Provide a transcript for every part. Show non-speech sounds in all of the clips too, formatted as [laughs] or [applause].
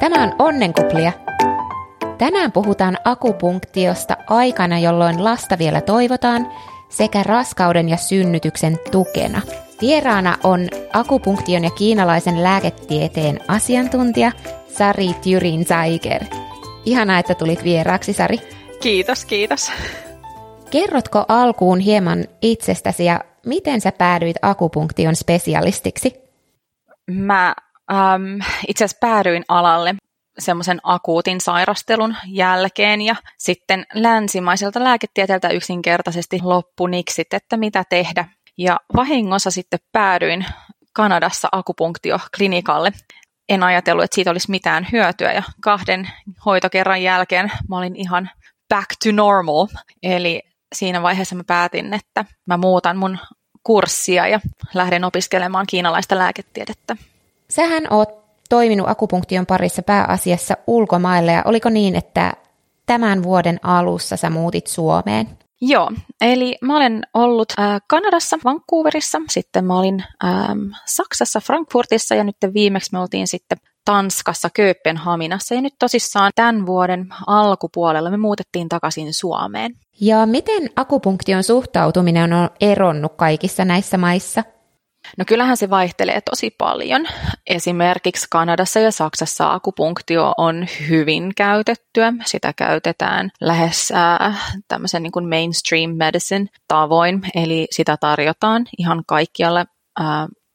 Tämä on Onnenkuplia. Tänään puhutaan akupunktiosta aikana, jolloin lasta vielä toivotaan, sekä raskauden ja synnytyksen tukena. Vieraana on akupunktion ja kiinalaisen lääketieteen asiantuntija Sari Tyrin Zaiger. Ihanaa, että tulit vieraaksi, Sari. Kiitos, kiitos. Kerrotko alkuun hieman itsestäsi ja miten sä päädyit akupunktion spesialistiksi? Mä äm, itse asiassa päädyin alalle semmoisen akuutin sairastelun jälkeen ja sitten länsimaiselta lääketieteeltä yksinkertaisesti loppuniksit, että mitä tehdä. Ja vahingossa sitten päädyin Kanadassa akupunktioklinikalle. En ajatellut, että siitä olisi mitään hyötyä ja kahden hoitokerran jälkeen mä olin ihan back to normal. Eli siinä vaiheessa mä päätin, että mä muutan mun kurssia ja lähden opiskelemaan kiinalaista lääketiedettä. Sähän oot toiminut akupunktion parissa pääasiassa ulkomailla ja oliko niin, että tämän vuoden alussa sä muutit Suomeen? Joo, eli mä olen ollut äh, Kanadassa, Vancouverissa, sitten mä olin ähm, Saksassa, Frankfurtissa ja nyt viimeksi me oltiin sitten Tanskassa, Kööpenhaminassa ja nyt tosissaan tämän vuoden alkupuolella me muutettiin takaisin Suomeen. Ja miten akupunktion suhtautuminen on eronnut kaikissa näissä maissa? No kyllähän se vaihtelee tosi paljon. Esimerkiksi Kanadassa ja Saksassa akupunktio on hyvin käytettyä. Sitä käytetään lähes äh, tämmöisen niin kuin mainstream medicine tavoin, eli sitä tarjotaan ihan kaikkialle äh,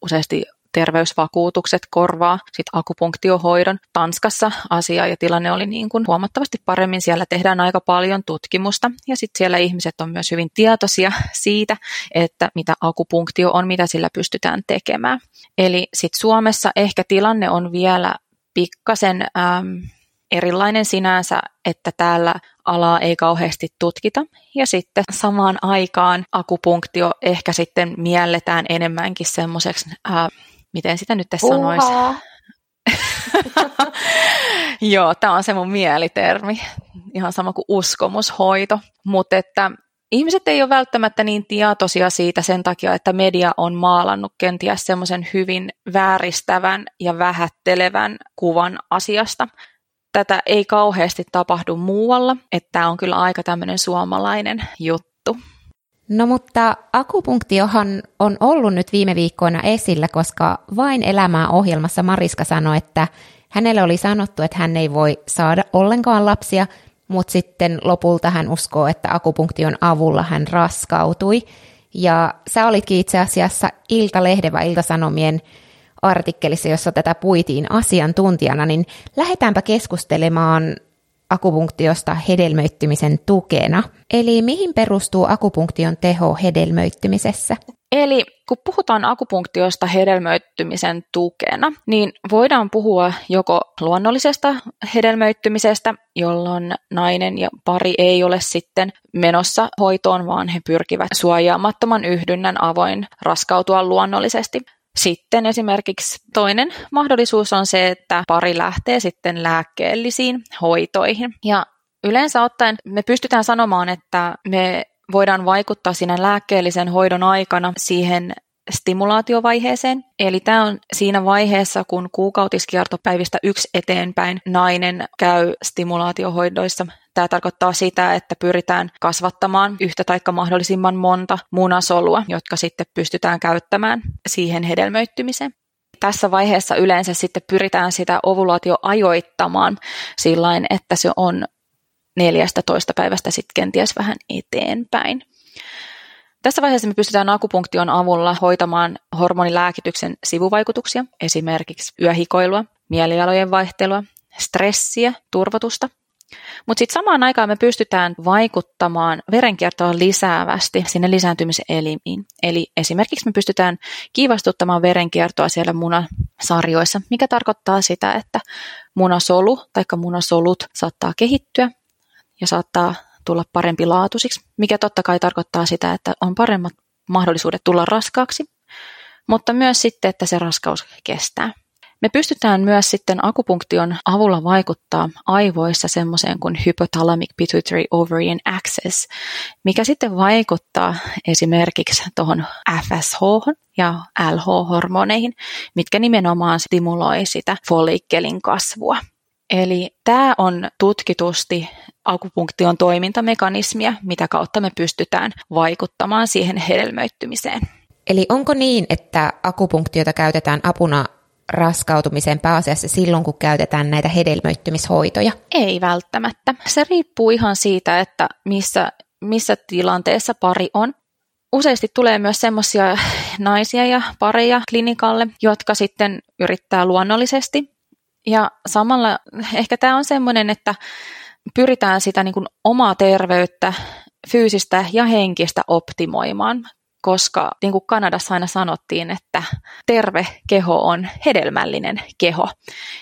useasti terveysvakuutukset korvaa sit akupunktiohoidon. Tanskassa asia ja tilanne oli niin kuin huomattavasti paremmin. Siellä tehdään aika paljon tutkimusta ja sitten siellä ihmiset on myös hyvin tietoisia siitä, että mitä akupunktio on, mitä sillä pystytään tekemään. Eli sitten Suomessa ehkä tilanne on vielä pikkasen äm, erilainen sinänsä, että täällä alaa ei kauheasti tutkita. Ja sitten samaan aikaan akupunktio ehkä sitten mielletään enemmänkin semmoiseksi miten sitä nyt tässä sanoisi? [laughs] Joo, tämä on se mun mielitermi. Ihan sama kuin uskomushoito. Mutta että ihmiset ei ole välttämättä niin tietoisia siitä sen takia, että media on maalannut kenties semmoisen hyvin vääristävän ja vähättelevän kuvan asiasta. Tätä ei kauheasti tapahdu muualla, että tämä on kyllä aika tämmöinen suomalainen juttu. No mutta akupunktiohan on ollut nyt viime viikkoina esillä, koska vain elämää ohjelmassa Mariska sanoi, että hänelle oli sanottu, että hän ei voi saada ollenkaan lapsia, mutta sitten lopulta hän uskoo, että akupunktion avulla hän raskautui. Ja sä olitkin itse asiassa Ilta-lehden vai Ilta-Sanomien artikkelissa, jossa tätä puitiin asiantuntijana, niin lähdetäänpä keskustelemaan akupunktiosta hedelmöittymisen tukena. Eli mihin perustuu akupunktion teho hedelmöittymisessä? Eli kun puhutaan akupunktiosta hedelmöittymisen tukena, niin voidaan puhua joko luonnollisesta hedelmöittymisestä, jolloin nainen ja pari ei ole sitten menossa hoitoon, vaan he pyrkivät suojaamattoman yhdynnän avoin raskautua luonnollisesti. Sitten esimerkiksi toinen mahdollisuus on se, että pari lähtee sitten lääkkeellisiin hoitoihin. Ja yleensä ottaen me pystytään sanomaan, että me voidaan vaikuttaa siinä lääkkeellisen hoidon aikana siihen stimulaatiovaiheeseen. Eli tämä on siinä vaiheessa, kun kuukautiskiertopäivistä yksi eteenpäin nainen käy stimulaatiohoidoissa. Tämä tarkoittaa sitä, että pyritään kasvattamaan yhtä tai mahdollisimman monta munasolua, jotka sitten pystytään käyttämään siihen hedelmöittymiseen. Tässä vaiheessa yleensä sitten pyritään sitä ovulaatio ajoittamaan sillä että se on 14 päivästä sitten kenties vähän eteenpäin. Tässä vaiheessa me pystytään akupunktion avulla hoitamaan hormonilääkityksen sivuvaikutuksia, esimerkiksi yöhikoilua, mielialojen vaihtelua, stressiä, turvotusta. Mutta sitten samaan aikaan me pystytään vaikuttamaan verenkiertoa lisäävästi sinne lisääntymiselimiin. Eli esimerkiksi me pystytään kiivastuttamaan verenkiertoa siellä munasarjoissa, mikä tarkoittaa sitä, että munasolu tai munasolut saattaa kehittyä ja saattaa tulla parempi laatuisiksi, mikä totta kai tarkoittaa sitä, että on paremmat mahdollisuudet tulla raskaaksi, mutta myös sitten, että se raskaus kestää. Me pystytään myös sitten akupunktion avulla vaikuttaa aivoissa semmoiseen kuin hypothalamic pituitary ovarian axis, mikä sitten vaikuttaa esimerkiksi tuohon FSH ja LH-hormoneihin, mitkä nimenomaan stimuloi sitä follikkelin kasvua. Eli tämä on tutkitusti akupunktion toimintamekanismia, mitä kautta me pystytään vaikuttamaan siihen hedelmöittymiseen. Eli onko niin, että akupunktiota käytetään apuna raskautumiseen pääasiassa silloin, kun käytetään näitä hedelmöittymishoitoja? Ei välttämättä. Se riippuu ihan siitä, että missä, missä tilanteessa pari on. Useasti tulee myös semmoisia naisia ja pareja klinikalle, jotka sitten yrittää luonnollisesti. Ja samalla ehkä tämä on semmoinen, että pyritään sitä niin kuin omaa terveyttä, fyysistä ja henkistä optimoimaan koska niin kuin Kanadassa aina sanottiin, että terve keho on hedelmällinen keho.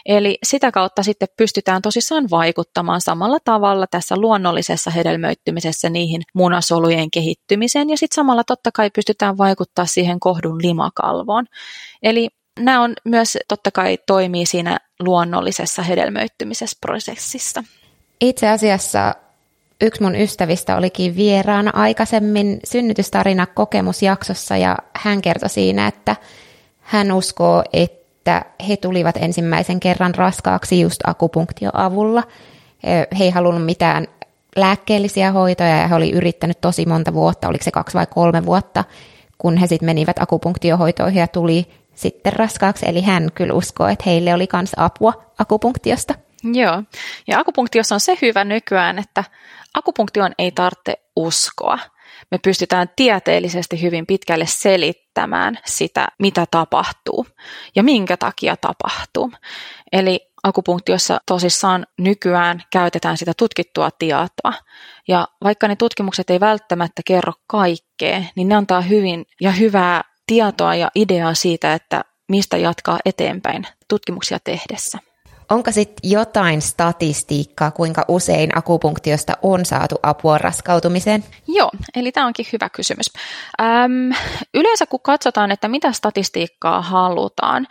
Eli sitä kautta sitten pystytään tosissaan vaikuttamaan samalla tavalla tässä luonnollisessa hedelmöittymisessä niihin munasolujen kehittymiseen ja sitten samalla totta kai pystytään vaikuttaa siihen kohdun limakalvoon. Eli nämä on myös totta kai toimii siinä luonnollisessa hedelmöittymisessä prosessissa. Itse asiassa yksi mun ystävistä olikin vieraana aikaisemmin synnytystarina kokemusjaksossa ja hän kertoi siinä, että hän uskoo, että he tulivat ensimmäisen kerran raskaaksi just akupunktioavulla. He ei halunnut mitään lääkkeellisiä hoitoja ja he oli yrittänyt tosi monta vuotta, oliko se kaksi vai kolme vuotta, kun he sitten menivät akupunktiohoitoihin ja tuli sitten raskaaksi. Eli hän kyllä uskoo, että heille oli myös apua akupunktiosta. Joo, ja akupunktiossa on se hyvä nykyään, että akupunktion ei tarvitse uskoa. Me pystytään tieteellisesti hyvin pitkälle selittämään sitä, mitä tapahtuu ja minkä takia tapahtuu. Eli akupunktiossa tosissaan nykyään käytetään sitä tutkittua tietoa. Ja vaikka ne tutkimukset ei välttämättä kerro kaikkea, niin ne antaa hyvin ja hyvää tietoa ja ideaa siitä, että mistä jatkaa eteenpäin tutkimuksia tehdessä. Onko sitten jotain statistiikkaa, kuinka usein akupunktiosta on saatu apua raskautumiseen? Joo, eli tämä onkin hyvä kysymys. Öm, yleensä kun katsotaan, että mitä statistiikkaa halutaan,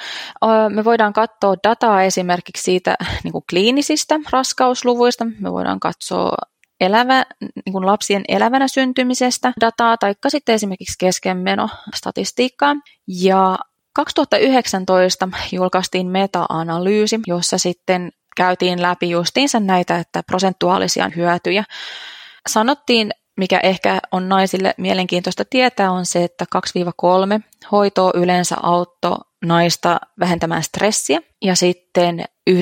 me voidaan katsoa dataa esimerkiksi siitä niin kuin kliinisistä raskausluvuista, me voidaan katsoa elävä, niin kuin lapsien elävänä syntymisestä dataa, tai sitten esimerkiksi keskenmeno statistiikkaa. Ja 2019 julkaistiin meta-analyysi, jossa sitten käytiin läpi justiinsa näitä että prosentuaalisia hyötyjä. Sanottiin, mikä ehkä on naisille mielenkiintoista tietää, on se, että 2-3 hoitoa yleensä auttoi naista vähentämään stressiä ja sitten 9-14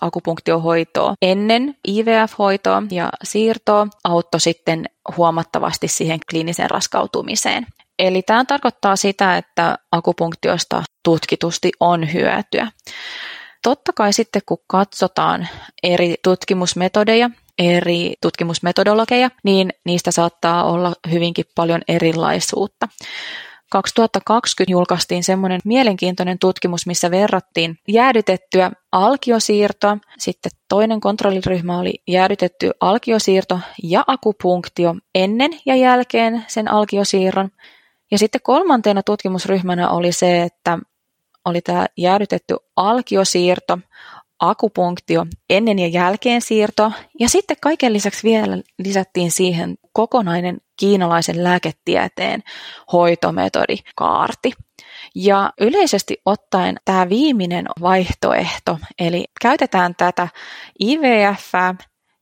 akupunktiohoitoa ennen IVF-hoitoa ja siirtoa auttoi sitten huomattavasti siihen kliiniseen raskautumiseen. Eli tämä tarkoittaa sitä, että akupunktiosta tutkitusti on hyötyä. Totta kai sitten kun katsotaan eri tutkimusmetodeja, eri tutkimusmetodologeja, niin niistä saattaa olla hyvinkin paljon erilaisuutta. 2020 julkaistiin semmoinen mielenkiintoinen tutkimus, missä verrattiin jäädytettyä alkiosiirtoa. Sitten toinen kontrolliryhmä oli jäädytetty alkiosiirto ja akupunktio ennen ja jälkeen sen alkiosiirron. Ja sitten kolmantena tutkimusryhmänä oli se, että oli tämä jäädytetty alkiosiirto, akupunktio, ennen ja jälkeen siirto, ja sitten kaiken lisäksi vielä lisättiin siihen kokonainen kiinalaisen lääketieteen hoitometodi kaarti. Ja yleisesti ottaen tämä viimeinen vaihtoehto, eli käytetään tätä IVF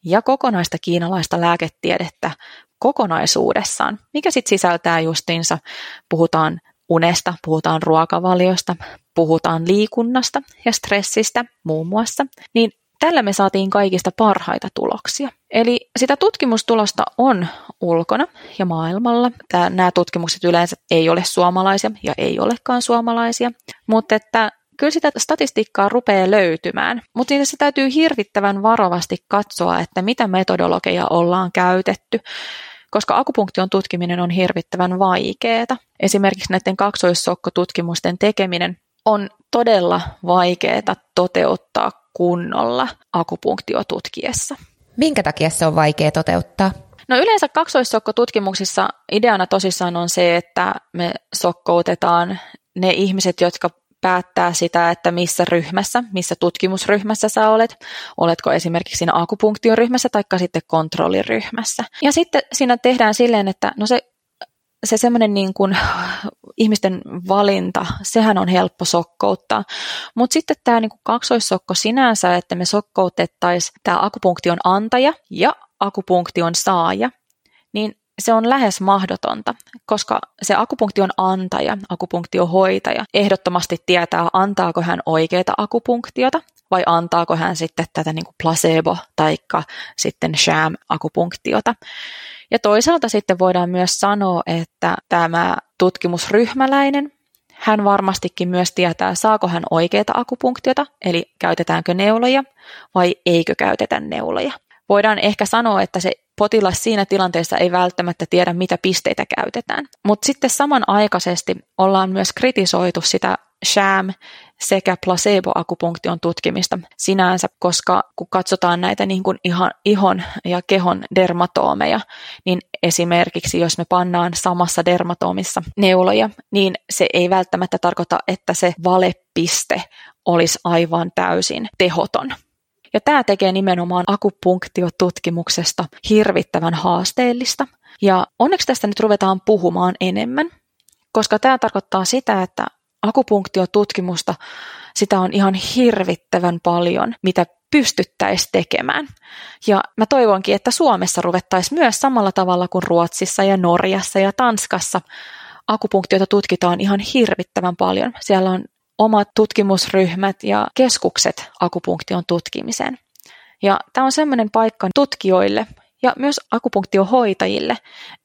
ja kokonaista kiinalaista lääketiedettä kokonaisuudessaan, mikä sitten sisältää justiinsa, puhutaan unesta, puhutaan ruokavaliosta, puhutaan liikunnasta ja stressistä muun muassa, niin tällä me saatiin kaikista parhaita tuloksia. Eli sitä tutkimustulosta on ulkona ja maailmalla. Tää, nämä tutkimukset yleensä ei ole suomalaisia ja ei olekaan suomalaisia, mutta että kyllä sitä statistiikkaa rupeaa löytymään, mutta se täytyy hirvittävän varovasti katsoa, että mitä metodologeja ollaan käytetty koska akupunktion tutkiminen on hirvittävän vaikeaa. Esimerkiksi näiden kaksoissokkotutkimusten tekeminen on todella vaikeaa toteuttaa kunnolla akupunktiotutkiessa. Minkä takia se on vaikea toteuttaa? No yleensä kaksoissokkotutkimuksissa ideana tosissaan on se, että me sokkoutetaan ne ihmiset, jotka päättää sitä, että missä ryhmässä, missä tutkimusryhmässä sä olet. Oletko esimerkiksi siinä akupunktioryhmässä tai sitten kontrolliryhmässä. Ja sitten siinä tehdään silleen, että no se se semmoinen niin kuin [laughs] ihmisten valinta, sehän on helppo sokkouttaa. Mutta sitten tämä niin kuin kaksoissokko sinänsä, että me sokkoutettaisiin tämä akupunktion antaja ja akupunktion saaja, se on lähes mahdotonta, koska se akupunktion antaja, akupunktiohoitaja, ehdottomasti tietää, antaako hän oikeita akupunktiota vai antaako hän sitten tätä niin placebo tai sitten sham-akupunktiota. Ja toisaalta sitten voidaan myös sanoa, että tämä tutkimusryhmäläinen, hän varmastikin myös tietää, saako hän oikeita akupunktiota, eli käytetäänkö neuloja vai eikö käytetä neuloja. Voidaan ehkä sanoa, että se potilas siinä tilanteessa ei välttämättä tiedä, mitä pisteitä käytetään. Mutta sitten samanaikaisesti ollaan myös kritisoitu sitä sham sekä placebo-akupunktion tutkimista sinänsä, koska kun katsotaan näitä niin kuin ihan, ihon ja kehon dermatoomeja, niin esimerkiksi jos me pannaan samassa dermatoomissa neuloja, niin se ei välttämättä tarkoita, että se valepiste olisi aivan täysin tehoton. Ja tämä tekee nimenomaan akupunktiotutkimuksesta hirvittävän haasteellista. Ja onneksi tästä nyt ruvetaan puhumaan enemmän, koska tämä tarkoittaa sitä, että akupunktiotutkimusta, sitä on ihan hirvittävän paljon, mitä pystyttäisiin tekemään. Ja mä toivonkin, että Suomessa ruvettaisiin myös samalla tavalla kuin Ruotsissa ja Norjassa ja Tanskassa. Akupunktiota tutkitaan ihan hirvittävän paljon. Siellä on tutkimusryhmät ja keskukset akupunktion tutkimiseen. Ja tämä on sellainen paikka tutkijoille ja myös akupunktiohoitajille,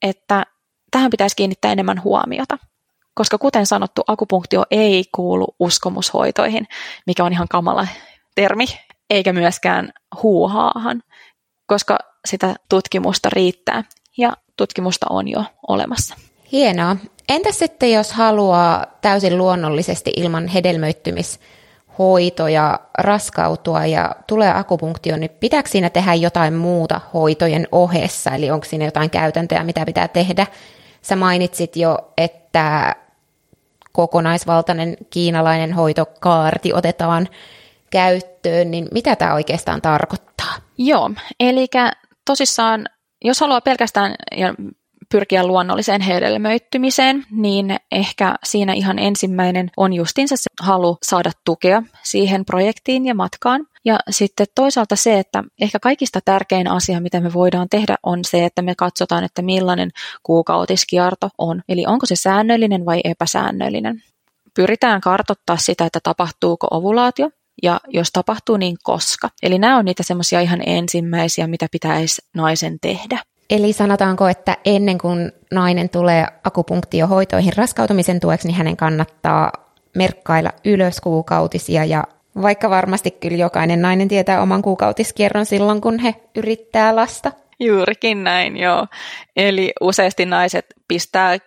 että tähän pitäisi kiinnittää enemmän huomiota. Koska kuten sanottu, akupunktio ei kuulu uskomushoitoihin, mikä on ihan kamala termi, eikä myöskään huuhaahan, koska sitä tutkimusta riittää ja tutkimusta on jo olemassa. Hienoa. Entä sitten, jos haluaa täysin luonnollisesti ilman hedelmöittymishoitoja raskautua ja tulee akupunktio, niin pitääkö siinä tehdä jotain muuta hoitojen ohessa? Eli onko siinä jotain käytäntöjä, mitä pitää tehdä? Sä mainitsit jo, että kokonaisvaltainen kiinalainen hoitokaarti otetaan käyttöön, niin mitä tämä oikeastaan tarkoittaa? Joo, eli tosissaan, jos haluaa pelkästään ja pyrkiä luonnolliseen hedelmöittymiseen, niin ehkä siinä ihan ensimmäinen on justiinsa se halu saada tukea siihen projektiin ja matkaan. Ja sitten toisaalta se, että ehkä kaikista tärkein asia, mitä me voidaan tehdä, on se, että me katsotaan, että millainen kuukautiskierto on. Eli onko se säännöllinen vai epäsäännöllinen. Pyritään kartottaa sitä, että tapahtuuko ovulaatio, ja jos tapahtuu, niin koska. Eli nämä on niitä semmoisia ihan ensimmäisiä, mitä pitäisi naisen tehdä. Eli sanotaanko, että ennen kuin nainen tulee akupunktiohoitoihin raskautumisen tueksi, niin hänen kannattaa merkkailla ylös kuukautisia ja vaikka varmasti kyllä jokainen nainen tietää oman kuukautiskierron silloin, kun he yrittää lasta. Juurikin näin, joo. Eli useasti naiset pistää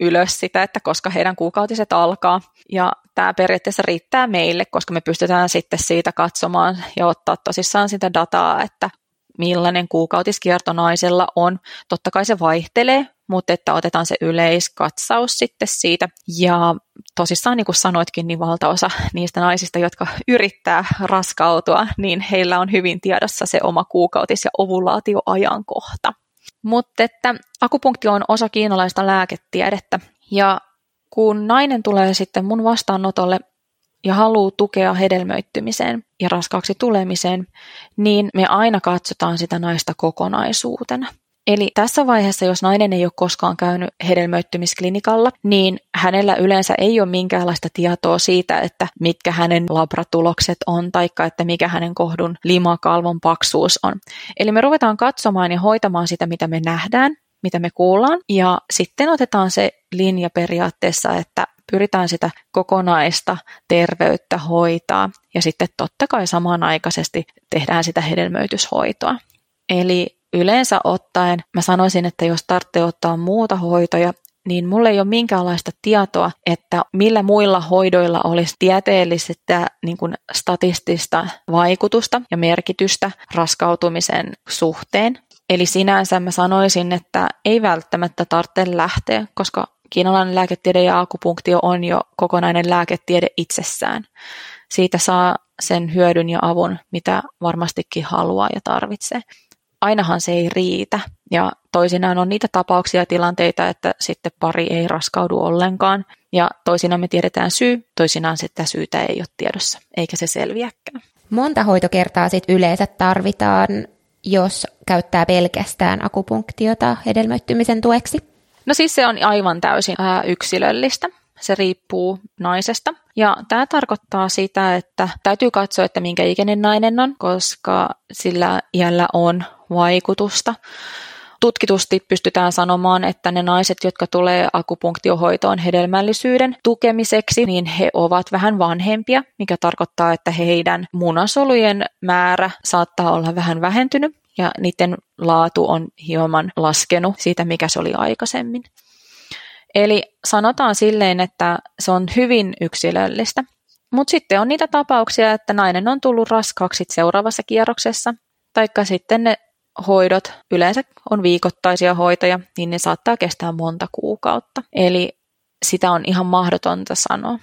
ylös sitä, että koska heidän kuukautiset alkaa. Ja tämä periaatteessa riittää meille, koska me pystytään sitten siitä katsomaan ja ottaa tosissaan sitä dataa, että millainen kuukautiskierto naisella on. Totta kai se vaihtelee, mutta että otetaan se yleiskatsaus sitten siitä. Ja tosissaan, niin kuin sanoitkin, niin valtaosa niistä naisista, jotka [laughs] yrittää raskautua, niin heillä on hyvin tiedossa se oma kuukautis- ja ovulaatioajankohta. Mutta että akupunktio on osa kiinalaista lääketiedettä, ja kun nainen tulee sitten mun vastaanotolle ja haluaa tukea hedelmöittymiseen ja raskaaksi tulemiseen, niin me aina katsotaan sitä naista kokonaisuutena. Eli tässä vaiheessa, jos nainen ei ole koskaan käynyt hedelmöittymisklinikalla, niin hänellä yleensä ei ole minkäänlaista tietoa siitä, että mitkä hänen labratulokset on, tai että mikä hänen kohdun limakalvon paksuus on. Eli me ruvetaan katsomaan ja hoitamaan sitä, mitä me nähdään, mitä me kuullaan, ja sitten otetaan se linja periaatteessa, että pyritään sitä kokonaista terveyttä hoitaa ja sitten totta kai samanaikaisesti tehdään sitä hedelmöityshoitoa. Eli yleensä ottaen mä sanoisin, että jos tarvitsee ottaa muuta hoitoja, niin mulla ei ole minkäänlaista tietoa, että millä muilla hoidoilla olisi tieteellistä niin kuin statistista vaikutusta ja merkitystä raskautumisen suhteen. Eli sinänsä mä sanoisin, että ei välttämättä tarvitse lähteä, koska kiinalainen lääketiede ja akupunktio on jo kokonainen lääketiede itsessään. Siitä saa sen hyödyn ja avun, mitä varmastikin haluaa ja tarvitsee. Ainahan se ei riitä. Ja toisinaan on niitä tapauksia ja tilanteita, että sitten pari ei raskaudu ollenkaan. Ja toisinaan me tiedetään syy, toisinaan sitä syytä ei ole tiedossa, eikä se selviäkään. Monta hoitokertaa sitten yleensä tarvitaan, jos käyttää pelkästään akupunktiota hedelmöittymisen tueksi? No siis se on aivan täysin ää, yksilöllistä. Se riippuu naisesta. Ja tämä tarkoittaa sitä, että täytyy katsoa, että minkä ikäinen nainen on, koska sillä iällä on vaikutusta. Tutkitusti pystytään sanomaan, että ne naiset, jotka tulee akupunktiohoitoon hedelmällisyyden tukemiseksi, niin he ovat vähän vanhempia, mikä tarkoittaa, että heidän munasolujen määrä saattaa olla vähän vähentynyt ja niiden laatu on hieman laskenut siitä, mikä se oli aikaisemmin. Eli sanotaan silleen, että se on hyvin yksilöllistä. Mutta sitten on niitä tapauksia, että nainen on tullut raskaaksi seuraavassa kierroksessa, taikka sitten ne hoidot yleensä on viikoittaisia hoitoja, niin ne saattaa kestää monta kuukautta. Eli sitä on ihan mahdotonta sanoa.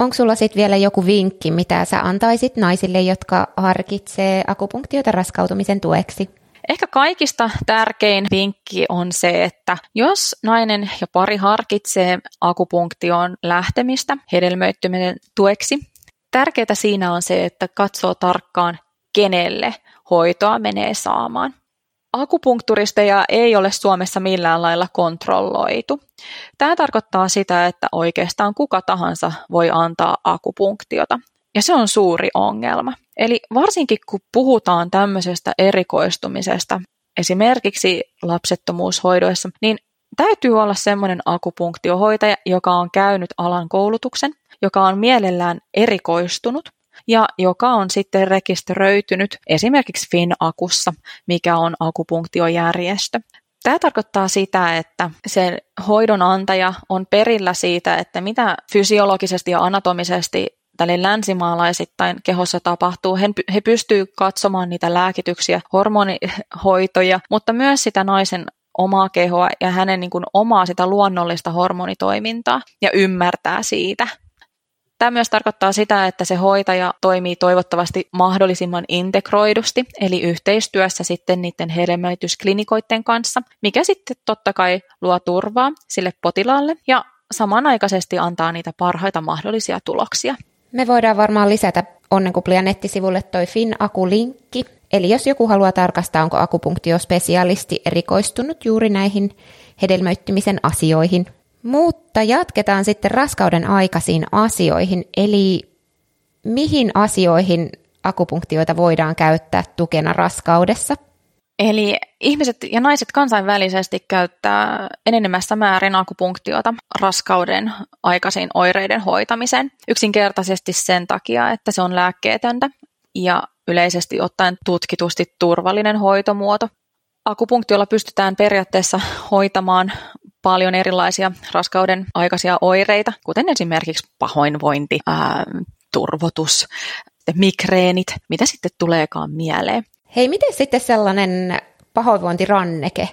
Onko sulla sitten vielä joku vinkki, mitä sä antaisit naisille, jotka harkitsee akupunktiota raskautumisen tueksi? Ehkä kaikista tärkein vinkki on se, että jos nainen ja pari harkitsee akupunktion lähtemistä hedelmöittymisen tueksi, tärkeää siinä on se, että katsoo tarkkaan, kenelle hoitoa menee saamaan. Akupunkturisteja ei ole Suomessa millään lailla kontrolloitu. Tämä tarkoittaa sitä, että oikeastaan kuka tahansa voi antaa akupunktiota. Ja se on suuri ongelma. Eli varsinkin kun puhutaan tämmöisestä erikoistumisesta, esimerkiksi lapsettomuushoidoissa, niin täytyy olla semmoinen akupunktiohoitaja, joka on käynyt alan koulutuksen, joka on mielellään erikoistunut ja joka on sitten rekisteröitynyt esimerkiksi FinAkussa, mikä on akupunktiojärjestö. Tämä tarkoittaa sitä, että se hoidon antaja on perillä siitä, että mitä fysiologisesti ja anatomisesti tälle länsimaalaisittain kehossa tapahtuu. He, he pystyvät katsomaan niitä lääkityksiä, hormonihoitoja, mutta myös sitä naisen omaa kehoa ja hänen niin kuin, omaa sitä luonnollista hormonitoimintaa ja ymmärtää siitä. Tämä myös tarkoittaa sitä, että se hoitaja toimii toivottavasti mahdollisimman integroidusti, eli yhteistyössä sitten niiden hedelmöitysklinikoiden kanssa, mikä sitten totta kai luo turvaa sille potilaalle ja samanaikaisesti antaa niitä parhaita mahdollisia tuloksia. Me voidaan varmaan lisätä Onnenkuplia nettisivulle toi FinAku-linkki, eli jos joku haluaa tarkastaa, onko akupunktiospesialisti erikoistunut juuri näihin hedelmöittymisen asioihin, mutta jatketaan sitten raskauden aikaisiin asioihin, eli mihin asioihin akupunktioita voidaan käyttää tukena raskaudessa? Eli ihmiset ja naiset kansainvälisesti käyttää enenemässä määrin akupunktiota raskauden aikaisiin oireiden hoitamiseen. Yksinkertaisesti sen takia, että se on lääkkeetöntä ja yleisesti ottaen tutkitusti turvallinen hoitomuoto. Akupunktiolla pystytään periaatteessa hoitamaan paljon erilaisia raskauden aikaisia oireita, kuten esimerkiksi pahoinvointi, ää, turvotus, migreenit, mitä sitten tuleekaan mieleen. Hei, miten sitten sellainen pahoinvointiranneke?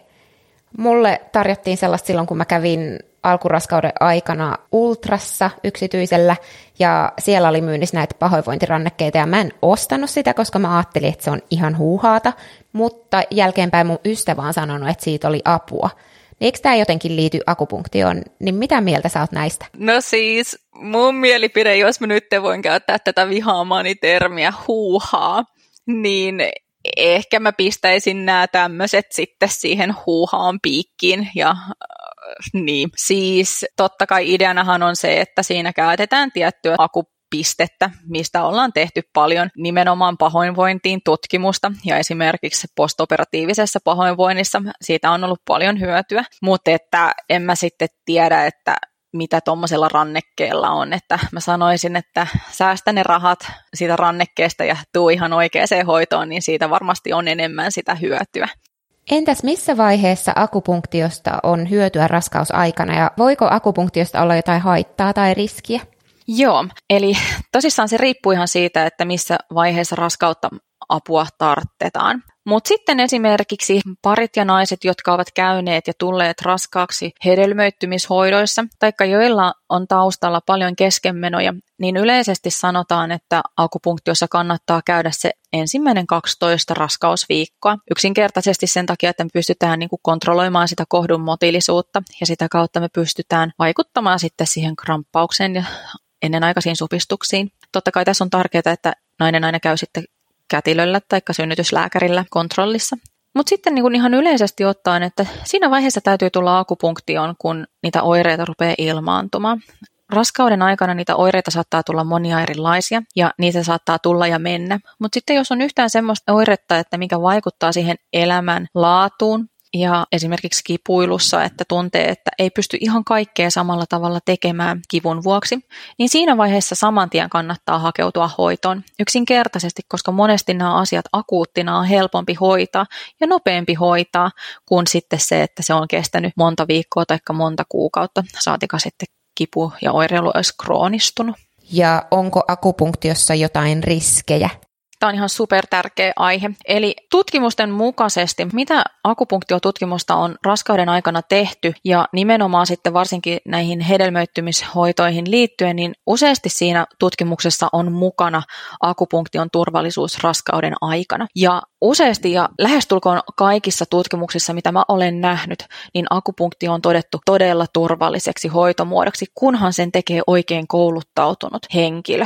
Mulle tarjottiin sellaista silloin, kun mä kävin alkuraskauden aikana Ultrassa yksityisellä, ja siellä oli myynnissä näitä pahoinvointirannekkeita, ja mä en ostanut sitä, koska mä ajattelin, että se on ihan huuhaata, mutta jälkeenpäin mun ystävä on sanonut, että siitä oli apua. Eikö tämä jotenkin liity akupunktioon, niin mitä mieltä sä oot näistä? No siis, mun mielipide, jos mä nyt voin käyttää tätä vihaamaani termiä huuhaa, niin ehkä mä pistäisin nämä tämmöiset sitten siihen huuhaan piikkiin ja äh, niin. Siis totta kai ideanahan on se, että siinä käytetään tiettyä aku pistettä, mistä ollaan tehty paljon nimenomaan pahoinvointiin tutkimusta ja esimerkiksi postoperatiivisessa pahoinvoinnissa siitä on ollut paljon hyötyä, mutta että en mä sitten tiedä, että mitä tuommoisella rannekkeella on, että mä sanoisin, että säästä ne rahat siitä rannekkeesta ja tuu ihan oikeaan hoitoon, niin siitä varmasti on enemmän sitä hyötyä. Entäs missä vaiheessa akupunktiosta on hyötyä raskausaikana ja voiko akupunktiosta olla jotain haittaa tai riskiä? Joo, eli [laughs] tosissaan se riippuu ihan siitä, että missä vaiheessa raskautta apua tarttetaan. Mutta sitten esimerkiksi parit ja naiset, jotka ovat käyneet ja tulleet raskaaksi hedelmöittymishoidoissa, taikka joilla on taustalla paljon keskenmenoja, niin yleisesti sanotaan, että akupunktiossa kannattaa käydä se ensimmäinen 12 raskausviikkoa. Yksinkertaisesti sen takia, että me pystytään niin kontrolloimaan sitä kohdun motiilisuutta ja sitä kautta me pystytään vaikuttamaan sitten siihen kramppaukseen ja ennenaikaisiin supistuksiin. Totta kai tässä on tärkeää, että nainen aina käy sitten kätilöllä tai synnytyslääkärillä kontrollissa. Mutta sitten niin ihan yleisesti ottaen, että siinä vaiheessa täytyy tulla akupunktioon, kun niitä oireita rupeaa ilmaantumaan. Raskauden aikana niitä oireita saattaa tulla monia erilaisia ja niitä saattaa tulla ja mennä. Mutta sitten jos on yhtään semmoista oiretta, että mikä vaikuttaa siihen elämän laatuun ja esimerkiksi kipuilussa, että tuntee, että ei pysty ihan kaikkea samalla tavalla tekemään kivun vuoksi, niin siinä vaiheessa saman tien kannattaa hakeutua hoitoon. Yksinkertaisesti, koska monesti nämä asiat akuuttina on helpompi hoitaa ja nopeampi hoitaa kuin sitten se, että se on kestänyt monta viikkoa tai monta kuukautta, saatika sitten kipu ja oireilu olisi kroonistunut. Ja onko akupunktiossa jotain riskejä? Tämä on ihan super tärkeä aihe. Eli tutkimusten mukaisesti, mitä akupunktiotutkimusta on raskauden aikana tehty ja nimenomaan sitten varsinkin näihin hedelmöittymishoitoihin liittyen, niin useasti siinä tutkimuksessa on mukana akupunktion turvallisuus raskauden aikana. Ja useasti ja lähestulkoon kaikissa tutkimuksissa, mitä mä olen nähnyt, niin akupunktio on todettu todella turvalliseksi hoitomuodoksi, kunhan sen tekee oikein kouluttautunut henkilö.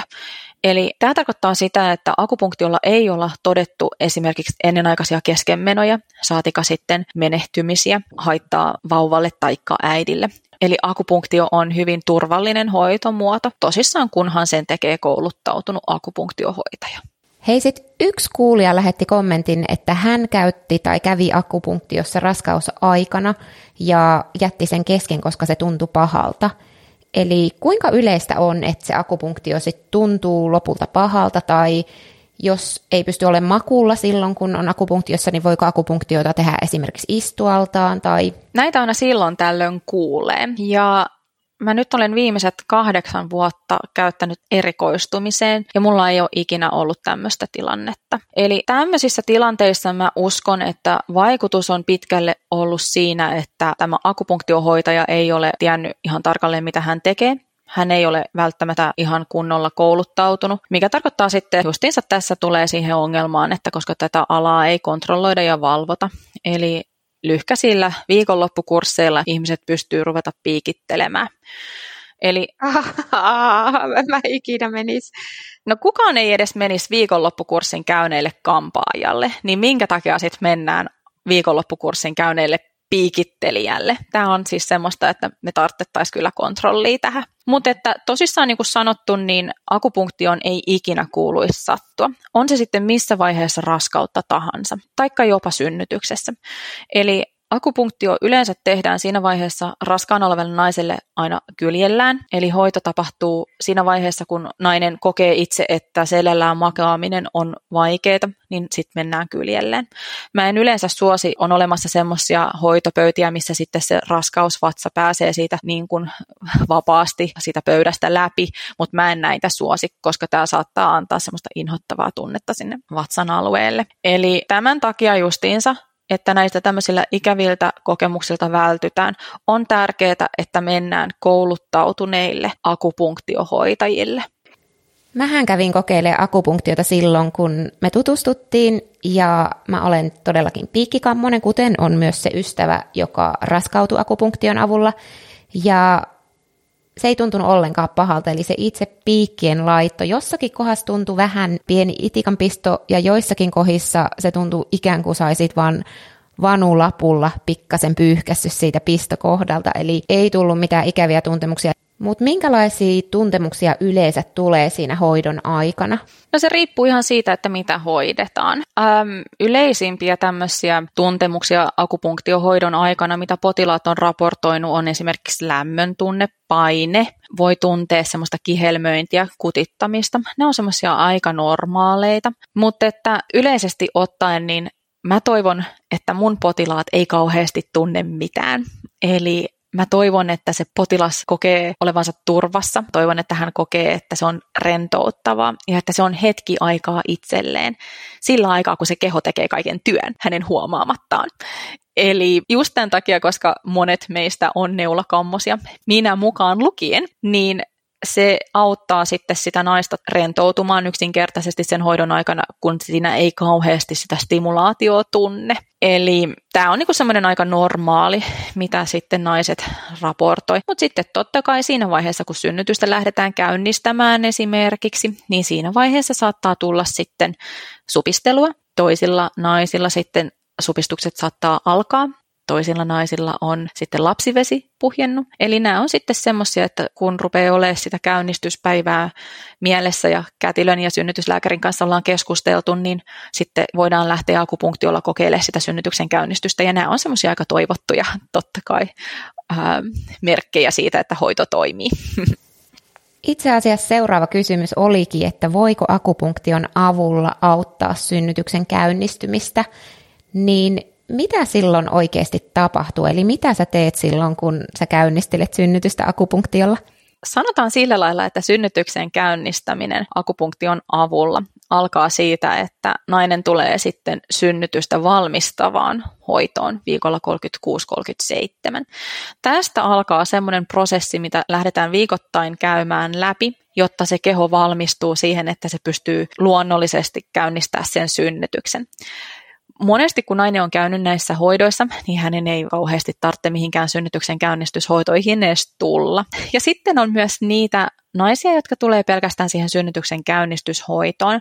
Eli tämä tarkoittaa sitä, että akupunktiolla ei olla todettu esimerkiksi ennenaikaisia keskenmenoja, saatika sitten menehtymisiä, haittaa vauvalle taikka äidille. Eli akupunktio on hyvin turvallinen hoitomuoto, tosissaan kunhan sen tekee kouluttautunut akupunktiohoitaja. Hei, sit yksi kuulija lähetti kommentin, että hän käytti tai kävi akupunktiossa raskausaikana ja jätti sen kesken, koska se tuntui pahalta. Eli kuinka yleistä on, että se akupunktio sit tuntuu lopulta pahalta tai jos ei pysty olemaan makuulla silloin, kun on akupunktiossa, niin voiko akupunktiota tehdä esimerkiksi istualtaan tai... Näitä aina silloin tällöin kuulee. Ja Mä nyt olen viimeiset kahdeksan vuotta käyttänyt erikoistumiseen ja mulla ei ole ikinä ollut tämmöistä tilannetta. Eli tämmöisissä tilanteissa mä uskon, että vaikutus on pitkälle ollut siinä, että tämä akupunktiohoitaja ei ole tiennyt ihan tarkalleen mitä hän tekee. Hän ei ole välttämättä ihan kunnolla kouluttautunut, mikä tarkoittaa sitten, justiinsa tässä tulee siihen ongelmaan, että koska tätä alaa ei kontrolloida ja valvota, eli lyhkäisillä viikonloppukursseilla ihmiset pystyy ruveta piikittelemään. Eli [laughs] mä ikinä menis. No kukaan ei edes menisi viikonloppukurssin käyneille kampaajalle, niin minkä takia sitten mennään viikonloppukurssin käyneille piikittelijälle. Tämä on siis semmoista, että me tarvittaisiin kyllä kontrollia tähän. Mutta että tosissaan niin kuin sanottu, niin akupunktion ei ikinä kuuluisi sattua. On se sitten missä vaiheessa raskautta tahansa, taikka jopa synnytyksessä. Eli Akupunktio yleensä tehdään siinä vaiheessa raskaana olevalle naiselle aina kyljellään, eli hoito tapahtuu siinä vaiheessa, kun nainen kokee itse, että selällään makaaminen on vaikeaa, niin sitten mennään kyljelleen. Mä en yleensä suosi, on olemassa semmoisia hoitopöytiä, missä sitten se raskausvatsa pääsee siitä niin kuin [laughs] vapaasti siitä pöydästä läpi, mutta mä en näitä suosi, koska tämä saattaa antaa semmoista inhottavaa tunnetta sinne vatsan alueelle. Eli tämän takia justiinsa näistä tämmöisillä ikäviltä kokemuksilta vältytään, on tärkeää, että mennään kouluttautuneille akupunktiohoitajille. Mähän kävin kokeilemaan akupunktiota silloin, kun me tutustuttiin, ja mä olen todellakin piikkikammonen, kuten on myös se ystävä, joka raskautui akupunktion avulla. Ja se ei tuntunut ollenkaan pahalta, eli se itse piikkien laitto. Jossakin kohdassa tuntui vähän pieni itikanpisto ja joissakin kohdissa se tuntui ikään kuin saisit vaan vanulapulla pikkasen pyyhkässy siitä pistokohdalta, eli ei tullut mitään ikäviä tuntemuksia. Mutta minkälaisia tuntemuksia yleensä tulee siinä hoidon aikana? No se riippuu ihan siitä, että mitä hoidetaan. Ähm, yleisimpiä tämmöisiä tuntemuksia akupunktiohoidon aikana, mitä potilaat on raportoinut, on esimerkiksi lämmön tunne, paine, voi tuntea semmoista kihelmöintiä, kutittamista. Ne on semmoisia aika normaaleita, mutta että yleisesti ottaen niin mä toivon, että mun potilaat ei kauheasti tunne mitään. Eli mä toivon, että se potilas kokee olevansa turvassa. Toivon, että hän kokee, että se on rentouttavaa ja että se on hetki aikaa itselleen. Sillä aikaa, kun se keho tekee kaiken työn hänen huomaamattaan. Eli just tämän takia, koska monet meistä on neulakammosia, minä mukaan lukien, niin se auttaa sitten sitä naista rentoutumaan yksinkertaisesti sen hoidon aikana, kun siinä ei kauheasti sitä stimulaatioa tunne. Eli tämä on niinku semmoinen aika normaali, mitä sitten naiset raportoi. Mutta sitten totta kai siinä vaiheessa, kun synnytystä lähdetään käynnistämään esimerkiksi, niin siinä vaiheessa saattaa tulla sitten supistelua. Toisilla naisilla sitten supistukset saattaa alkaa toisilla naisilla on sitten lapsivesi puhjennut. Eli nämä on sitten semmoisia, että kun rupeaa olemaan sitä käynnistyspäivää mielessä ja kätilön ja synnytyslääkärin kanssa ollaan keskusteltu, niin sitten voidaan lähteä akupunktiolla kokeilemaan sitä synnytyksen käynnistystä. Ja nämä on semmoisia aika toivottuja totta kai ää, merkkejä siitä, että hoito toimii. Itse asiassa seuraava kysymys olikin, että voiko akupunktion avulla auttaa synnytyksen käynnistymistä, niin mitä silloin oikeasti tapahtuu? Eli mitä sä teet silloin, kun sä käynnistelet synnytystä akupunktiolla? Sanotaan sillä lailla, että synnytyksen käynnistäminen akupunktion avulla alkaa siitä, että nainen tulee sitten synnytystä valmistavaan hoitoon viikolla 36-37. Tästä alkaa semmoinen prosessi, mitä lähdetään viikoittain käymään läpi, jotta se keho valmistuu siihen, että se pystyy luonnollisesti käynnistää sen synnytyksen monesti kun nainen on käynyt näissä hoidoissa, niin hänen ei kauheasti tarvitse mihinkään synnytyksen käynnistyshoitoihin edes tulla. Ja sitten on myös niitä naisia, jotka tulee pelkästään siihen synnytyksen käynnistyshoitoon.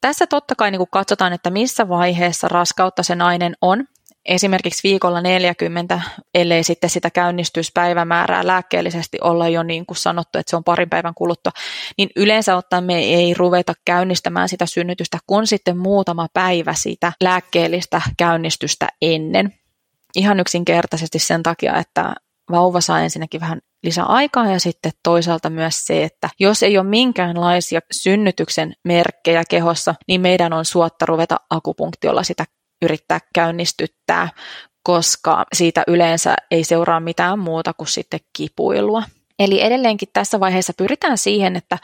Tässä totta kai niin katsotaan, että missä vaiheessa raskautta se nainen on, esimerkiksi viikolla 40, ellei sitten sitä käynnistyspäivämäärää lääkkeellisesti olla jo niin kuin sanottu, että se on parin päivän kuluttua, niin yleensä ottaen me ei ruveta käynnistämään sitä synnytystä, kun sitten muutama päivä sitä lääkkeellistä käynnistystä ennen. Ihan yksinkertaisesti sen takia, että vauva saa ensinnäkin vähän lisää aikaa ja sitten toisaalta myös se, että jos ei ole minkäänlaisia synnytyksen merkkejä kehossa, niin meidän on suotta ruveta akupunktiolla sitä yrittää käynnistyttää, koska siitä yleensä ei seuraa mitään muuta kuin sitten kipuilua. Eli edelleenkin tässä vaiheessa pyritään siihen, että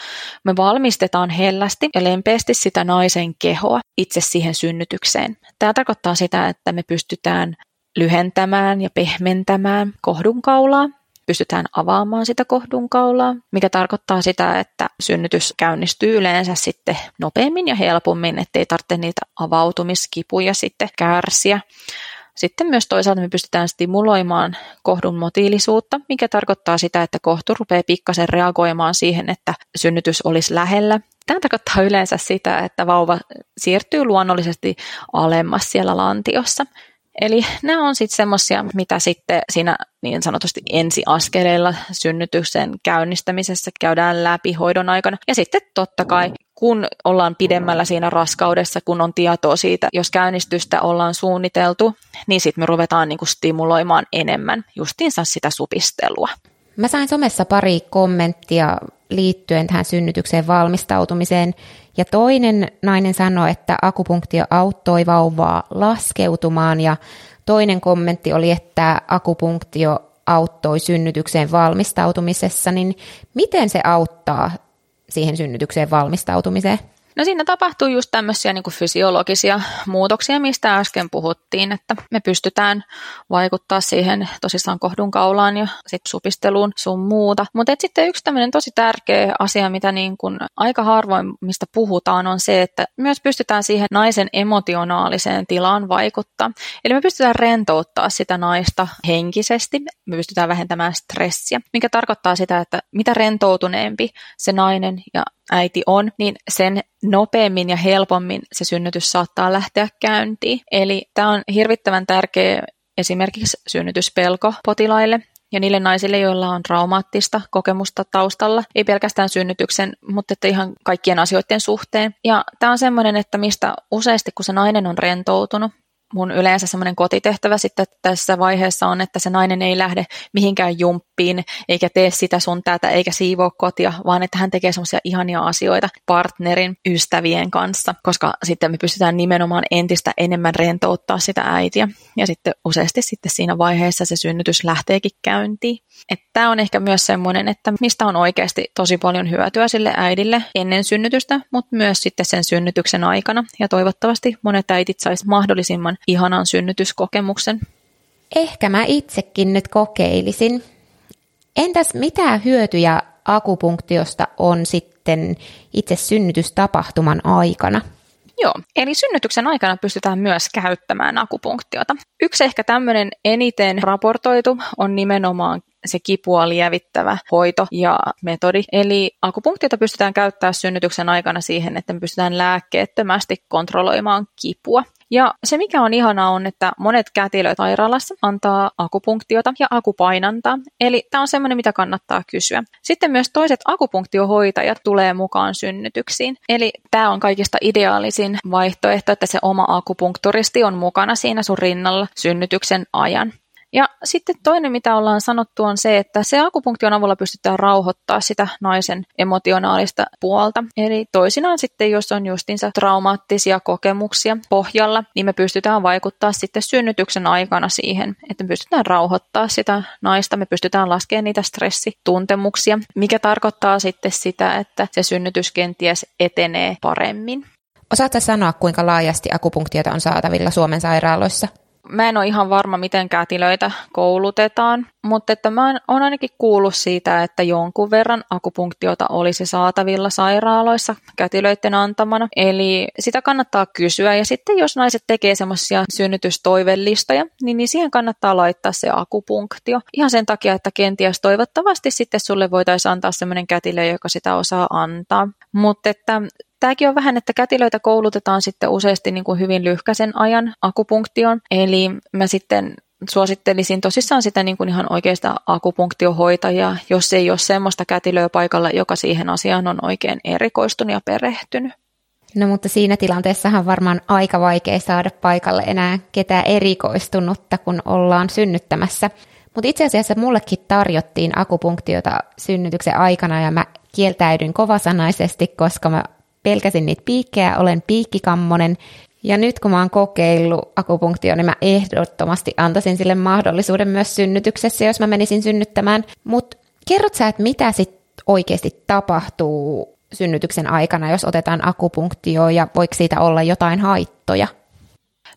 me valmistetaan hellästi ja lempeästi sitä naisen kehoa itse siihen synnytykseen. Tämä tarkoittaa sitä, että me pystytään lyhentämään ja pehmentämään kohdunkaulaa pystytään avaamaan sitä kohdunkaulaa, mikä tarkoittaa sitä, että synnytys käynnistyy yleensä sitten nopeammin ja helpommin, ettei tarvitse niitä avautumiskipuja sitten kärsiä. Sitten myös toisaalta me pystytään stimuloimaan kohdun motiilisuutta, mikä tarkoittaa sitä, että kohtu rupeaa pikkasen reagoimaan siihen, että synnytys olisi lähellä. Tämä tarkoittaa yleensä sitä, että vauva siirtyy luonnollisesti alemmas siellä lantiossa. Eli nämä on sitten semmoisia, mitä sitten siinä niin sanotusti ensiaskeleilla synnytyksen käynnistämisessä käydään läpi hoidon aikana. Ja sitten totta kai, kun ollaan pidemmällä siinä raskaudessa, kun on tietoa siitä, jos käynnistystä ollaan suunniteltu, niin sitten me ruvetaan niinku stimuloimaan enemmän justiinsa sitä supistelua. Mä sain somessa pari kommenttia liittyen tähän synnytykseen valmistautumiseen. Ja toinen nainen sanoi, että akupunktio auttoi vauvaa laskeutumaan ja toinen kommentti oli, että akupunktio auttoi synnytykseen valmistautumisessa, niin miten se auttaa siihen synnytykseen valmistautumiseen? No siinä tapahtuu just tämmöisiä niin kuin fysiologisia muutoksia, mistä äsken puhuttiin, että me pystytään vaikuttaa siihen tosissaan kohdun kaulaan ja sit supisteluun sun muuta. Mutta sitten yksi tämmöinen tosi tärkeä asia, mitä niin kuin aika harvoin mistä puhutaan, on se, että myös pystytään siihen naisen emotionaaliseen tilaan vaikuttaa. Eli me pystytään rentouttaa sitä naista henkisesti, me pystytään vähentämään stressiä, mikä tarkoittaa sitä, että mitä rentoutuneempi se nainen ja äiti on, niin sen nopeammin ja helpommin se synnytys saattaa lähteä käyntiin. Eli tämä on hirvittävän tärkeä esimerkiksi synnytyspelko potilaille, ja niille naisille, joilla on traumaattista kokemusta taustalla, ei pelkästään synnytyksen, mutta että ihan kaikkien asioiden suhteen. Ja tämä on semmoinen, että mistä useasti kun se nainen on rentoutunut, mun yleensä semmoinen kotitehtävä sitten tässä vaiheessa on, että se nainen ei lähde mihinkään jumppiin, eikä tee sitä sun tätä, eikä siivoo kotia, vaan että hän tekee semmoisia ihania asioita partnerin, ystävien kanssa, koska sitten me pystytään nimenomaan entistä enemmän rentouttaa sitä äitiä. Ja sitten useasti sitten siinä vaiheessa se synnytys lähteekin käyntiin. Tämä on ehkä myös semmoinen, että mistä on oikeasti tosi paljon hyötyä sille äidille ennen synnytystä, mutta myös sitten sen synnytyksen aikana. Ja toivottavasti monet äitit sais mahdollisimman ihanan synnytyskokemuksen. Ehkä mä itsekin nyt kokeilisin. Entäs mitä hyötyjä akupunktiosta on sitten itse synnytystapahtuman aikana? Joo, eli synnytyksen aikana pystytään myös käyttämään akupunktiota. Yksi ehkä tämmöinen eniten raportoitu on nimenomaan se kipua lievittävä hoito ja metodi. Eli akupunktiota pystytään käyttämään synnytyksen aikana siihen, että me pystytään lääkkeettömästi kontrolloimaan kipua. Ja se mikä on ihanaa on, että monet kätilöt sairaalassa antaa akupunktiota ja akupainantaa. Eli tämä on semmoinen, mitä kannattaa kysyä. Sitten myös toiset akupunktiohoitajat tulee mukaan synnytyksiin. Eli tämä on kaikista ideaalisin vaihtoehto, että se oma akupunkturisti on mukana siinä sun rinnalla synnytyksen ajan. Ja sitten toinen, mitä ollaan sanottu, on se, että se akupunktion avulla pystytään rauhoittaa sitä naisen emotionaalista puolta. Eli toisinaan sitten, jos on justiinsa traumaattisia kokemuksia pohjalla, niin me pystytään vaikuttaa sitten synnytyksen aikana siihen, että me pystytään rauhoittaa sitä naista, me pystytään laskemaan niitä stressituntemuksia, mikä tarkoittaa sitten sitä, että se synnytys kenties etenee paremmin. Osaatko sanoa, kuinka laajasti akupunktiota on saatavilla Suomen sairaaloissa? Mä en ole ihan varma, miten kätilöitä koulutetaan, mutta että mä oon ainakin kuullut siitä, että jonkun verran akupunktiota olisi saatavilla sairaaloissa kätilöiden antamana. Eli sitä kannattaa kysyä ja sitten jos naiset tekee semmoisia synnytystoivellistoja, niin, niin siihen kannattaa laittaa se akupunktio. Ihan sen takia, että kenties toivottavasti sitten sulle voitaisiin antaa semmoinen kätilö, joka sitä osaa antaa. Mutta että Tämäkin on vähän, että kätilöitä koulutetaan sitten useasti niin kuin hyvin lyhkäisen ajan akupunktioon, eli mä sitten suosittelisin tosissaan sitä niin kuin ihan oikeasta akupunktiohoitajaa, jos ei ole semmoista kätilöä paikalla, joka siihen asiaan on oikein erikoistunut ja perehtynyt. No mutta siinä tilanteessahan varmaan aika vaikea saada paikalle enää ketään erikoistunutta, kun ollaan synnyttämässä. Mutta itse asiassa mullekin tarjottiin akupunktiota synnytyksen aikana ja mä kieltäydyin kovasanaisesti, koska mä pelkäsin niitä piikkejä, olen piikkikammonen. Ja nyt kun mä oon kokeillut akupunktio, niin mä ehdottomasti antaisin sille mahdollisuuden myös synnytyksessä, jos mä menisin synnyttämään. Mutta kerrot sä, että mitä sitten oikeasti tapahtuu synnytyksen aikana, jos otetaan akupunktio ja voiko siitä olla jotain haittoja?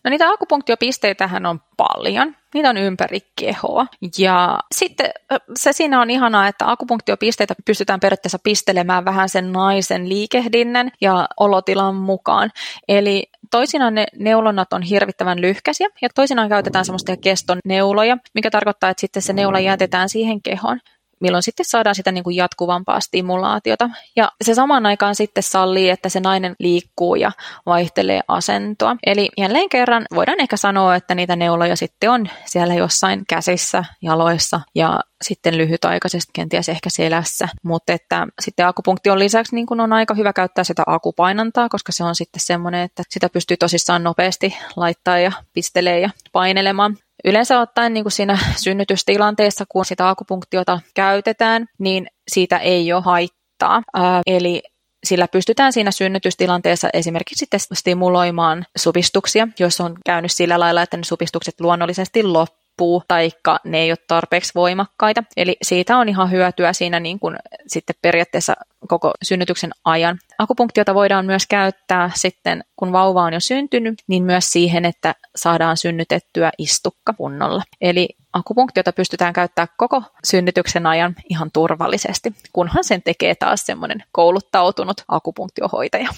No niitä akupunktiopisteitähän on paljon. Niitä on ympäri kehoa. Ja sitten se siinä on ihanaa, että akupunktiopisteitä pystytään periaatteessa pistelemään vähän sen naisen liikehdinnän ja olotilan mukaan. Eli toisinaan ne neulonnat on hirvittävän lyhkäisiä ja toisinaan käytetään semmoista keston neuloja, mikä tarkoittaa, että sitten se neula jätetään siihen kehoon milloin sitten saadaan sitä niin kuin jatkuvampaa stimulaatiota. Ja se samaan aikaan sitten sallii, että se nainen liikkuu ja vaihtelee asentoa. Eli jälleen kerran voidaan ehkä sanoa, että niitä neuloja sitten on siellä jossain käsissä, jaloissa ja sitten lyhytaikaisesti kenties ehkä selässä, mutta että sitten akupunktion lisäksi niin kun on aika hyvä käyttää sitä akupainantaa, koska se on sitten semmoinen, että sitä pystyy tosissaan nopeasti laittaa ja pistelee ja painelemaan. Yleensä ottaen niin kuin siinä synnytystilanteessa, kun sitä akupunktiota käytetään, niin siitä ei ole haittaa. Ää, eli sillä pystytään siinä synnytystilanteessa esimerkiksi sitten stimuloimaan supistuksia, jos on käynyt sillä lailla, että ne supistukset luonnollisesti loppuvat loppuu, taikka ne ei ole tarpeeksi voimakkaita. Eli siitä on ihan hyötyä siinä niin kuin sitten periaatteessa koko synnytyksen ajan. Akupunktiota voidaan myös käyttää sitten, kun vauva on jo syntynyt, niin myös siihen, että saadaan synnytettyä istukka kunnolla. Eli akupunktiota pystytään käyttämään koko synnytyksen ajan ihan turvallisesti, kunhan sen tekee taas semmoinen kouluttautunut akupunktiohoitaja.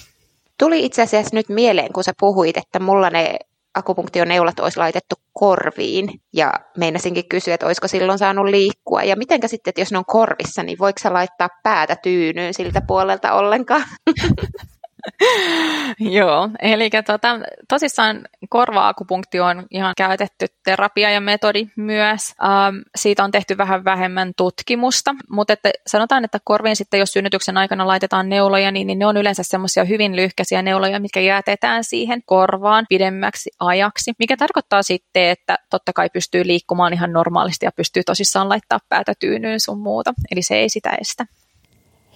Tuli itse asiassa nyt mieleen, kun sä puhuit, että mulla ne akupunktioneulat olisi laitettu korviin ja meinasinkin kysyä, että olisiko silloin saanut liikkua. Ja mitenkä sitten, että jos ne on korvissa, niin voiko laittaa päätä tyynyyn siltä puolelta ollenkaan? [laughs] [laughs] Joo, eli tota, tosissaan korva-akupunktio on ihan käytetty terapia ja metodi myös. Ähm, siitä on tehty vähän vähemmän tutkimusta, mutta että sanotaan, että korviin sitten, jos synnytyksen aikana laitetaan neuloja, niin, niin ne on yleensä semmoisia hyvin lyhkäisiä neuloja, mitkä jäätetään siihen korvaan pidemmäksi ajaksi, mikä tarkoittaa sitten, että totta kai pystyy liikkumaan ihan normaalisti ja pystyy tosissaan laittaa päätä tyynyyn sun muuta, eli se ei sitä estä.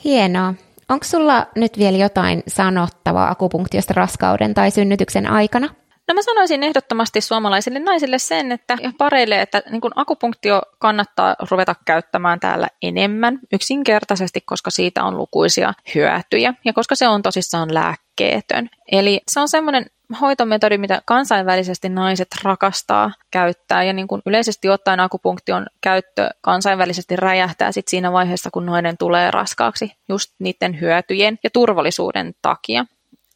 Hienoa. Onko sulla nyt vielä jotain sanottavaa akupunktiosta raskauden tai synnytyksen aikana? No mä sanoisin ehdottomasti suomalaisille naisille sen, että ja pareille, että niin kun akupunktio kannattaa ruveta käyttämään täällä enemmän yksinkertaisesti, koska siitä on lukuisia hyötyjä ja koska se on tosissaan lääkkeetön. Eli se on semmoinen hoitometodi, mitä kansainvälisesti naiset rakastaa käyttää ja niin kuin yleisesti ottaen akupunktion käyttö kansainvälisesti räjähtää sit siinä vaiheessa, kun nainen tulee raskaaksi just niiden hyötyjen ja turvallisuuden takia.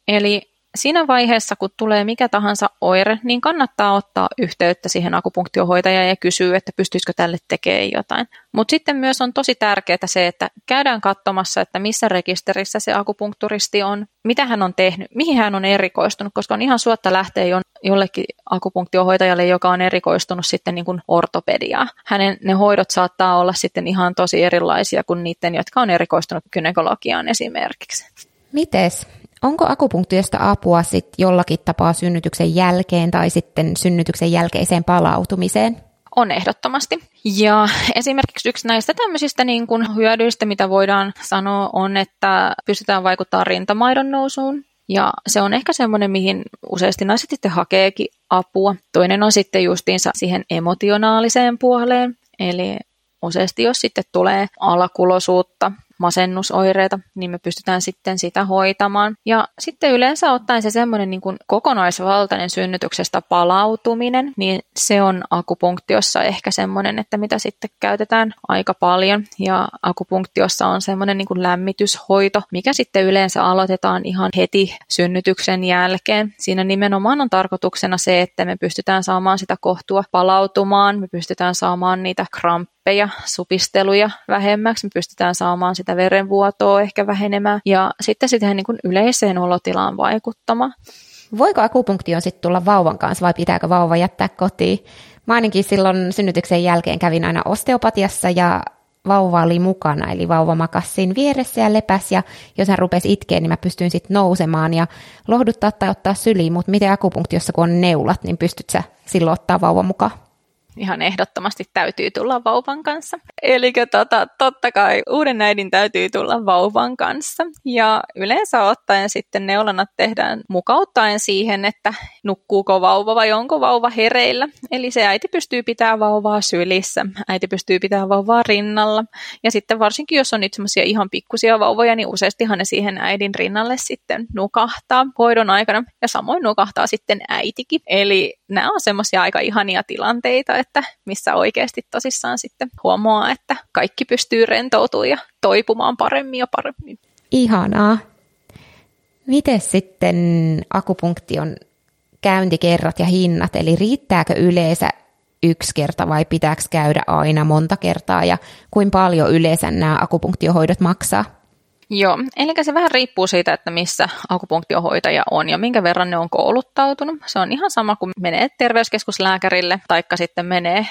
Eli siinä vaiheessa, kun tulee mikä tahansa oire, niin kannattaa ottaa yhteyttä siihen akupunktiohoitajaan ja kysyä, että pystyisikö tälle tekemään jotain. Mutta sitten myös on tosi tärkeää se, että käydään katsomassa, että missä rekisterissä se akupunkturisti on, mitä hän on tehnyt, mihin hän on erikoistunut, koska on ihan suotta lähteä jo jollekin akupunktiohoitajalle, joka on erikoistunut sitten niin kuin ortopediaa. Hänen ne hoidot saattaa olla sitten ihan tosi erilaisia kuin niiden, jotka on erikoistunut gynekologiaan esimerkiksi. Mites? Onko akupunktiosta apua sit jollakin tapaa synnytyksen jälkeen tai sitten synnytyksen jälkeiseen palautumiseen? On ehdottomasti. Ja esimerkiksi yksi näistä tämmöisistä niin kuin hyödyistä, mitä voidaan sanoa, on, että pystytään vaikuttamaan rintamaidon nousuun. Ja se on ehkä semmoinen, mihin useasti naiset sitten hakeekin apua. Toinen on sitten justiinsa siihen emotionaaliseen puoleen. Eli useasti jos sitten tulee alakulosuutta masennusoireita, niin me pystytään sitten sitä hoitamaan. Ja sitten yleensä ottaen se semmoinen niin kuin kokonaisvaltainen synnytyksestä palautuminen, niin se on akupunktiossa ehkä semmoinen, että mitä sitten käytetään aika paljon. Ja akupunktiossa on semmoinen niin kuin lämmityshoito, mikä sitten yleensä aloitetaan ihan heti synnytyksen jälkeen. Siinä nimenomaan on tarkoituksena se, että me pystytään saamaan sitä kohtua palautumaan, me pystytään saamaan niitä kramppeja ja supisteluja vähemmäksi, me pystytään saamaan sitä verenvuotoa ehkä vähenemään ja sitten siihen niin yleiseen olotilaan vaikuttamaan. Voiko akupunktioon sitten tulla vauvan kanssa vai pitääkö vauva jättää kotiin? Mä ainakin silloin synnytyksen jälkeen kävin aina osteopatiassa ja vauva oli mukana, eli vauva makasi siinä vieressä ja lepäs, ja jos hän rupesi itkeä, niin mä pystyin sitten nousemaan ja lohduttaa tai ottaa syliin, mutta miten akupunktiossa, kun on neulat, niin pystyt sä silloin ottaa vauva mukaan? Ihan ehdottomasti täytyy tulla vauvan kanssa. Eli tota, totta kai uuden äidin täytyy tulla vauvan kanssa. Ja yleensä ottaen sitten neulannat tehdään mukauttaen siihen, että nukkuuko vauva vai onko vauva hereillä. Eli se äiti pystyy pitämään vauvaa sylissä, äiti pystyy pitämään vauvaa rinnalla. Ja sitten varsinkin, jos on nyt semmoisia ihan pikkusia vauvoja, niin useastihan ne siihen äidin rinnalle sitten nukahtaa hoidon aikana. Ja samoin nukahtaa sitten äitikin. Eli nämä on semmoisia aika ihania tilanteita, että missä oikeasti tosissaan sitten huomaa, että kaikki pystyy rentoutumaan ja toipumaan paremmin ja paremmin. Ihanaa. Miten sitten akupunktion käyntikerrat ja hinnat, eli riittääkö yleensä yksi kerta vai pitääkö käydä aina monta kertaa ja kuinka paljon yleensä nämä akupunktiohoidot maksaa? Joo, eli se vähän riippuu siitä, että missä akupunktiohoitaja on ja minkä verran ne on kouluttautunut. Se on ihan sama kuin menee terveyskeskuslääkärille, taikka sitten menee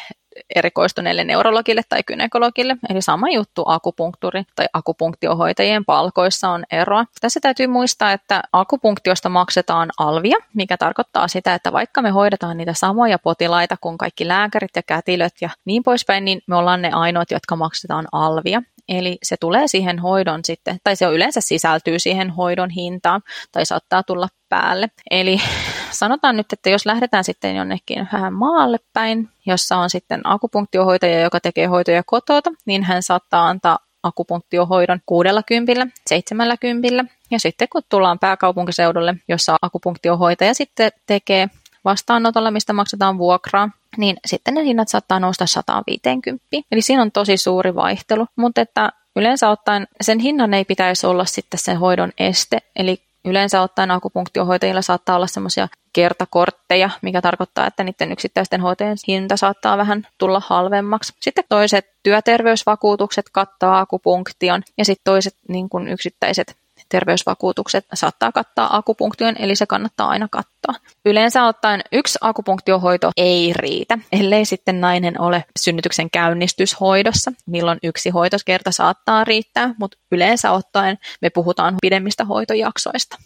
erikoistuneelle neurologille tai kynekologille. Eli sama juttu akupunkturi tai akupunktiohoitajien palkoissa on eroa. Tässä täytyy muistaa, että akupunktiosta maksetaan alvia, mikä tarkoittaa sitä, että vaikka me hoidetaan niitä samoja potilaita kuin kaikki lääkärit ja kätilöt ja niin poispäin, niin me ollaan ne ainoat, jotka maksetaan alvia. Eli se tulee siihen hoidon sitten, tai se yleensä sisältyy siihen hoidon hintaan, tai saattaa tulla päälle. Eli [laughs] sanotaan nyt, että jos lähdetään sitten jonnekin vähän maalle päin, jossa on sitten akupunktiohoitaja, joka tekee hoitoja kotota, niin hän saattaa antaa akupunktiohoidon 60, 70. Ja sitten kun tullaan pääkaupunkiseudulle, jossa akupunktiohoitaja sitten tekee vastaanotolla, mistä maksetaan vuokraa, niin sitten ne hinnat saattaa nousta 150. Eli siinä on tosi suuri vaihtelu, mutta että yleensä ottaen sen hinnan ei pitäisi olla sitten sen hoidon este, eli yleensä ottaen akupunktiohoitajilla saattaa olla semmoisia kertakortteja, mikä tarkoittaa, että niiden yksittäisten hoitajien hinta saattaa vähän tulla halvemmaksi. Sitten toiset työterveysvakuutukset kattaa akupunktion ja sitten toiset niin kuin yksittäiset terveysvakuutukset saattaa kattaa akupunktion, eli se kannattaa aina katsoa. Yleensä ottaen yksi akupunktiohoito ei riitä, ellei sitten nainen ole synnytyksen käynnistyshoidossa, milloin yksi hoitoskerta saattaa riittää, mutta yleensä ottaen me puhutaan pidemmistä hoitojaksoista.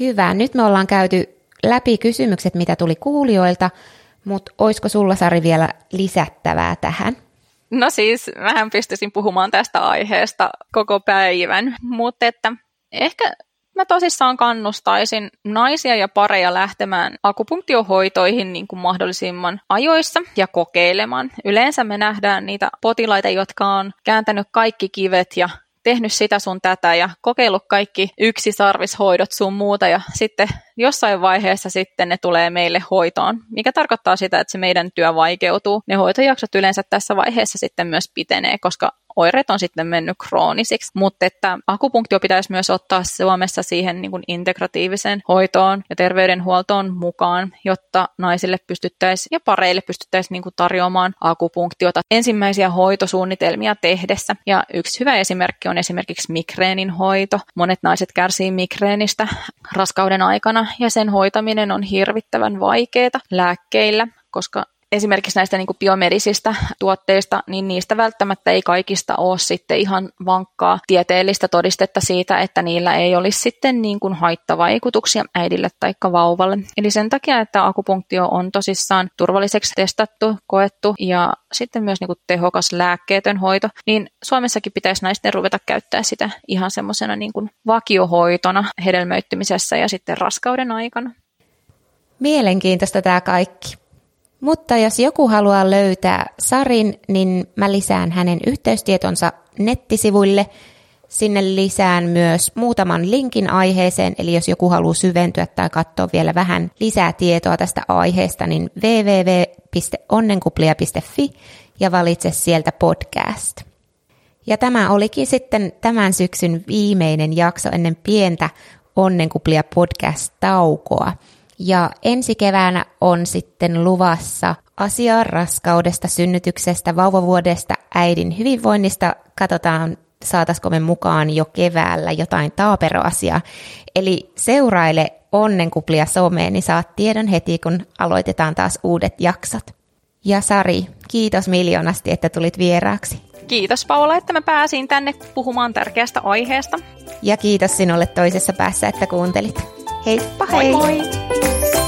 Hyvä. Nyt me ollaan käyty läpi kysymykset, mitä tuli kuulijoilta, mutta olisiko sulla Sari vielä lisättävää tähän? No siis, vähän pystyisin puhumaan tästä aiheesta koko päivän, mutta että ehkä mä tosissaan kannustaisin naisia ja pareja lähtemään akupunktiohoitoihin niin kuin mahdollisimman ajoissa ja kokeilemaan. Yleensä me nähdään niitä potilaita, jotka on kääntänyt kaikki kivet ja tehnyt sitä sun tätä ja kokeillut kaikki yksisarvishoidot sun muuta ja sitten jossain vaiheessa sitten ne tulee meille hoitoon, mikä tarkoittaa sitä, että se meidän työ vaikeutuu. Ne hoitojaksot yleensä tässä vaiheessa sitten myös pitenee, koska oireet on sitten mennyt kroonisiksi, mutta että akupunktio pitäisi myös ottaa Suomessa siihen niin kuin integratiiviseen hoitoon ja terveydenhuoltoon mukaan, jotta naisille pystyttäisiin ja pareille pystyttäisiin niin kuin tarjoamaan akupunktiota ensimmäisiä hoitosuunnitelmia tehdessä. Ja yksi hyvä esimerkki on esimerkiksi migreenin hoito. Monet naiset kärsii migreenistä raskauden aikana ja sen hoitaminen on hirvittävän vaikeaa lääkkeillä, koska esimerkiksi näistä niin biomedisistä tuotteista, niin niistä välttämättä ei kaikista ole sitten ihan vankkaa tieteellistä todistetta siitä, että niillä ei olisi sitten niin kuin haittavaikutuksia äidille tai vauvalle. Eli sen takia, että akupunktio on tosissaan turvalliseksi testattu, koettu ja sitten myös niin kuin tehokas lääkkeetön hoito, niin Suomessakin pitäisi naisten ruveta käyttää sitä ihan semmoisena niin vakiohoitona hedelmöittymisessä ja sitten raskauden aikana. Mielenkiintoista tämä kaikki. Mutta jos joku haluaa löytää Sarin, niin mä lisään hänen yhteystietonsa nettisivuille. Sinne lisään myös muutaman linkin aiheeseen, eli jos joku haluaa syventyä tai katsoa vielä vähän lisää tietoa tästä aiheesta, niin www.onnenkuplia.fi ja valitse sieltä podcast. Ja tämä olikin sitten tämän syksyn viimeinen jakso ennen pientä Onnenkuplia podcast-taukoa. Ja ensi keväänä on sitten luvassa asiaa raskaudesta, synnytyksestä, vauvavuodesta, äidin hyvinvoinnista. Katsotaan, saataisiko me mukaan jo keväällä jotain taaperoasiaa. Eli seuraile onnenkuplia someen, niin saat tiedon heti, kun aloitetaan taas uudet jaksot. Ja Sari, kiitos miljoonasti, että tulit vieraaksi. Kiitos Paula, että mä pääsin tänne puhumaan tärkeästä aiheesta. Ja kiitos sinulle toisessa päässä, että kuuntelit. 嘿，不黑。